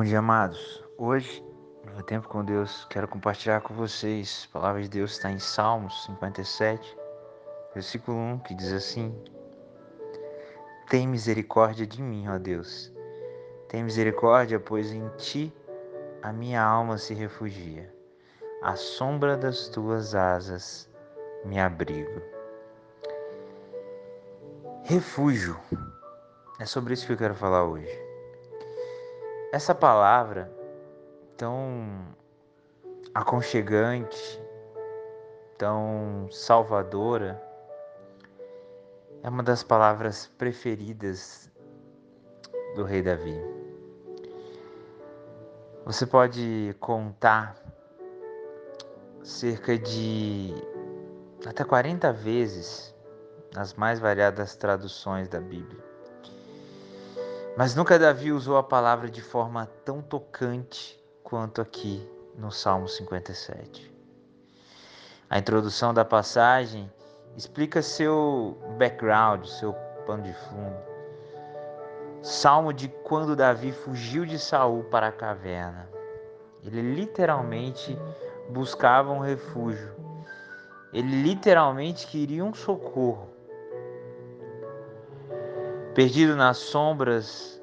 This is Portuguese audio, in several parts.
Bom dia, amados. Hoje, no tempo com Deus, quero compartilhar com vocês. A palavra de Deus está em Salmos 57, versículo 1, que diz assim: Tem misericórdia de mim, ó Deus. Tem misericórdia, pois em ti a minha alma se refugia. À sombra das tuas asas me abrigo. Refúgio. É sobre isso que eu quero falar hoje. Essa palavra tão aconchegante, tão salvadora, é uma das palavras preferidas do rei Davi. Você pode contar cerca de até 40 vezes nas mais variadas traduções da Bíblia mas nunca Davi usou a palavra de forma tão tocante quanto aqui no Salmo 57. A introdução da passagem explica seu background, seu pano de fundo. Salmo de quando Davi fugiu de Saul para a caverna. Ele literalmente buscava um refúgio. Ele literalmente queria um socorro. Perdido nas sombras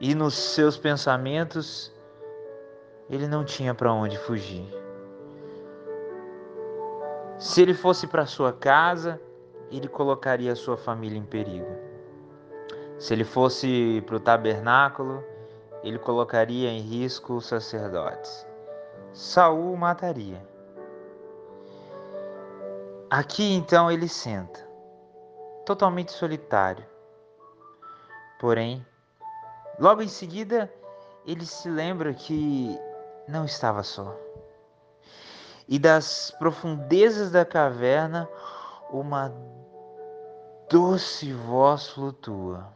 e nos seus pensamentos, ele não tinha para onde fugir. Se ele fosse para sua casa, ele colocaria a sua família em perigo. Se ele fosse para o tabernáculo, ele colocaria em risco os sacerdotes. Saul o mataria. Aqui então ele senta, totalmente solitário, Porém, logo em seguida, ele se lembra que não estava só. E das profundezas da caverna, uma doce voz flutua.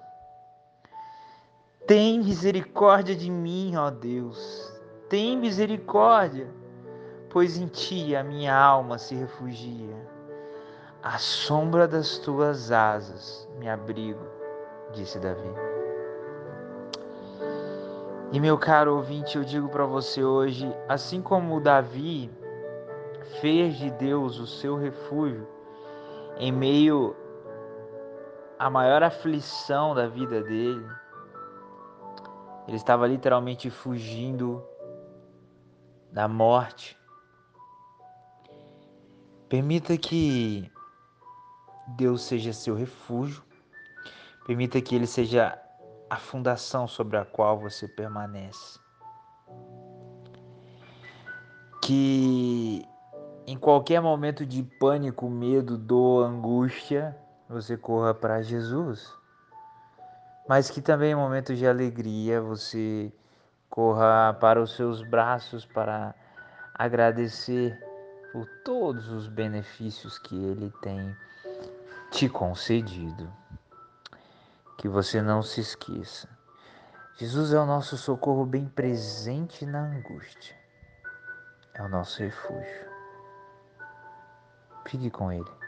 Tem misericórdia de mim, ó Deus, tem misericórdia, pois em ti a minha alma se refugia. À sombra das tuas asas me abrigo disse Davi. E meu caro ouvinte, eu digo para você hoje, assim como Davi fez de Deus o seu refúgio em meio à maior aflição da vida dele, ele estava literalmente fugindo da morte. Permita que Deus seja seu refúgio Permita que Ele seja a fundação sobre a qual você permanece. Que em qualquer momento de pânico, medo, dor, angústia, você corra para Jesus. Mas que também em momentos de alegria você corra para os seus braços para agradecer por todos os benefícios que Ele tem te concedido que você não se esqueça. Jesus é o nosso socorro bem presente na angústia. É o nosso refúgio. Fique com Ele.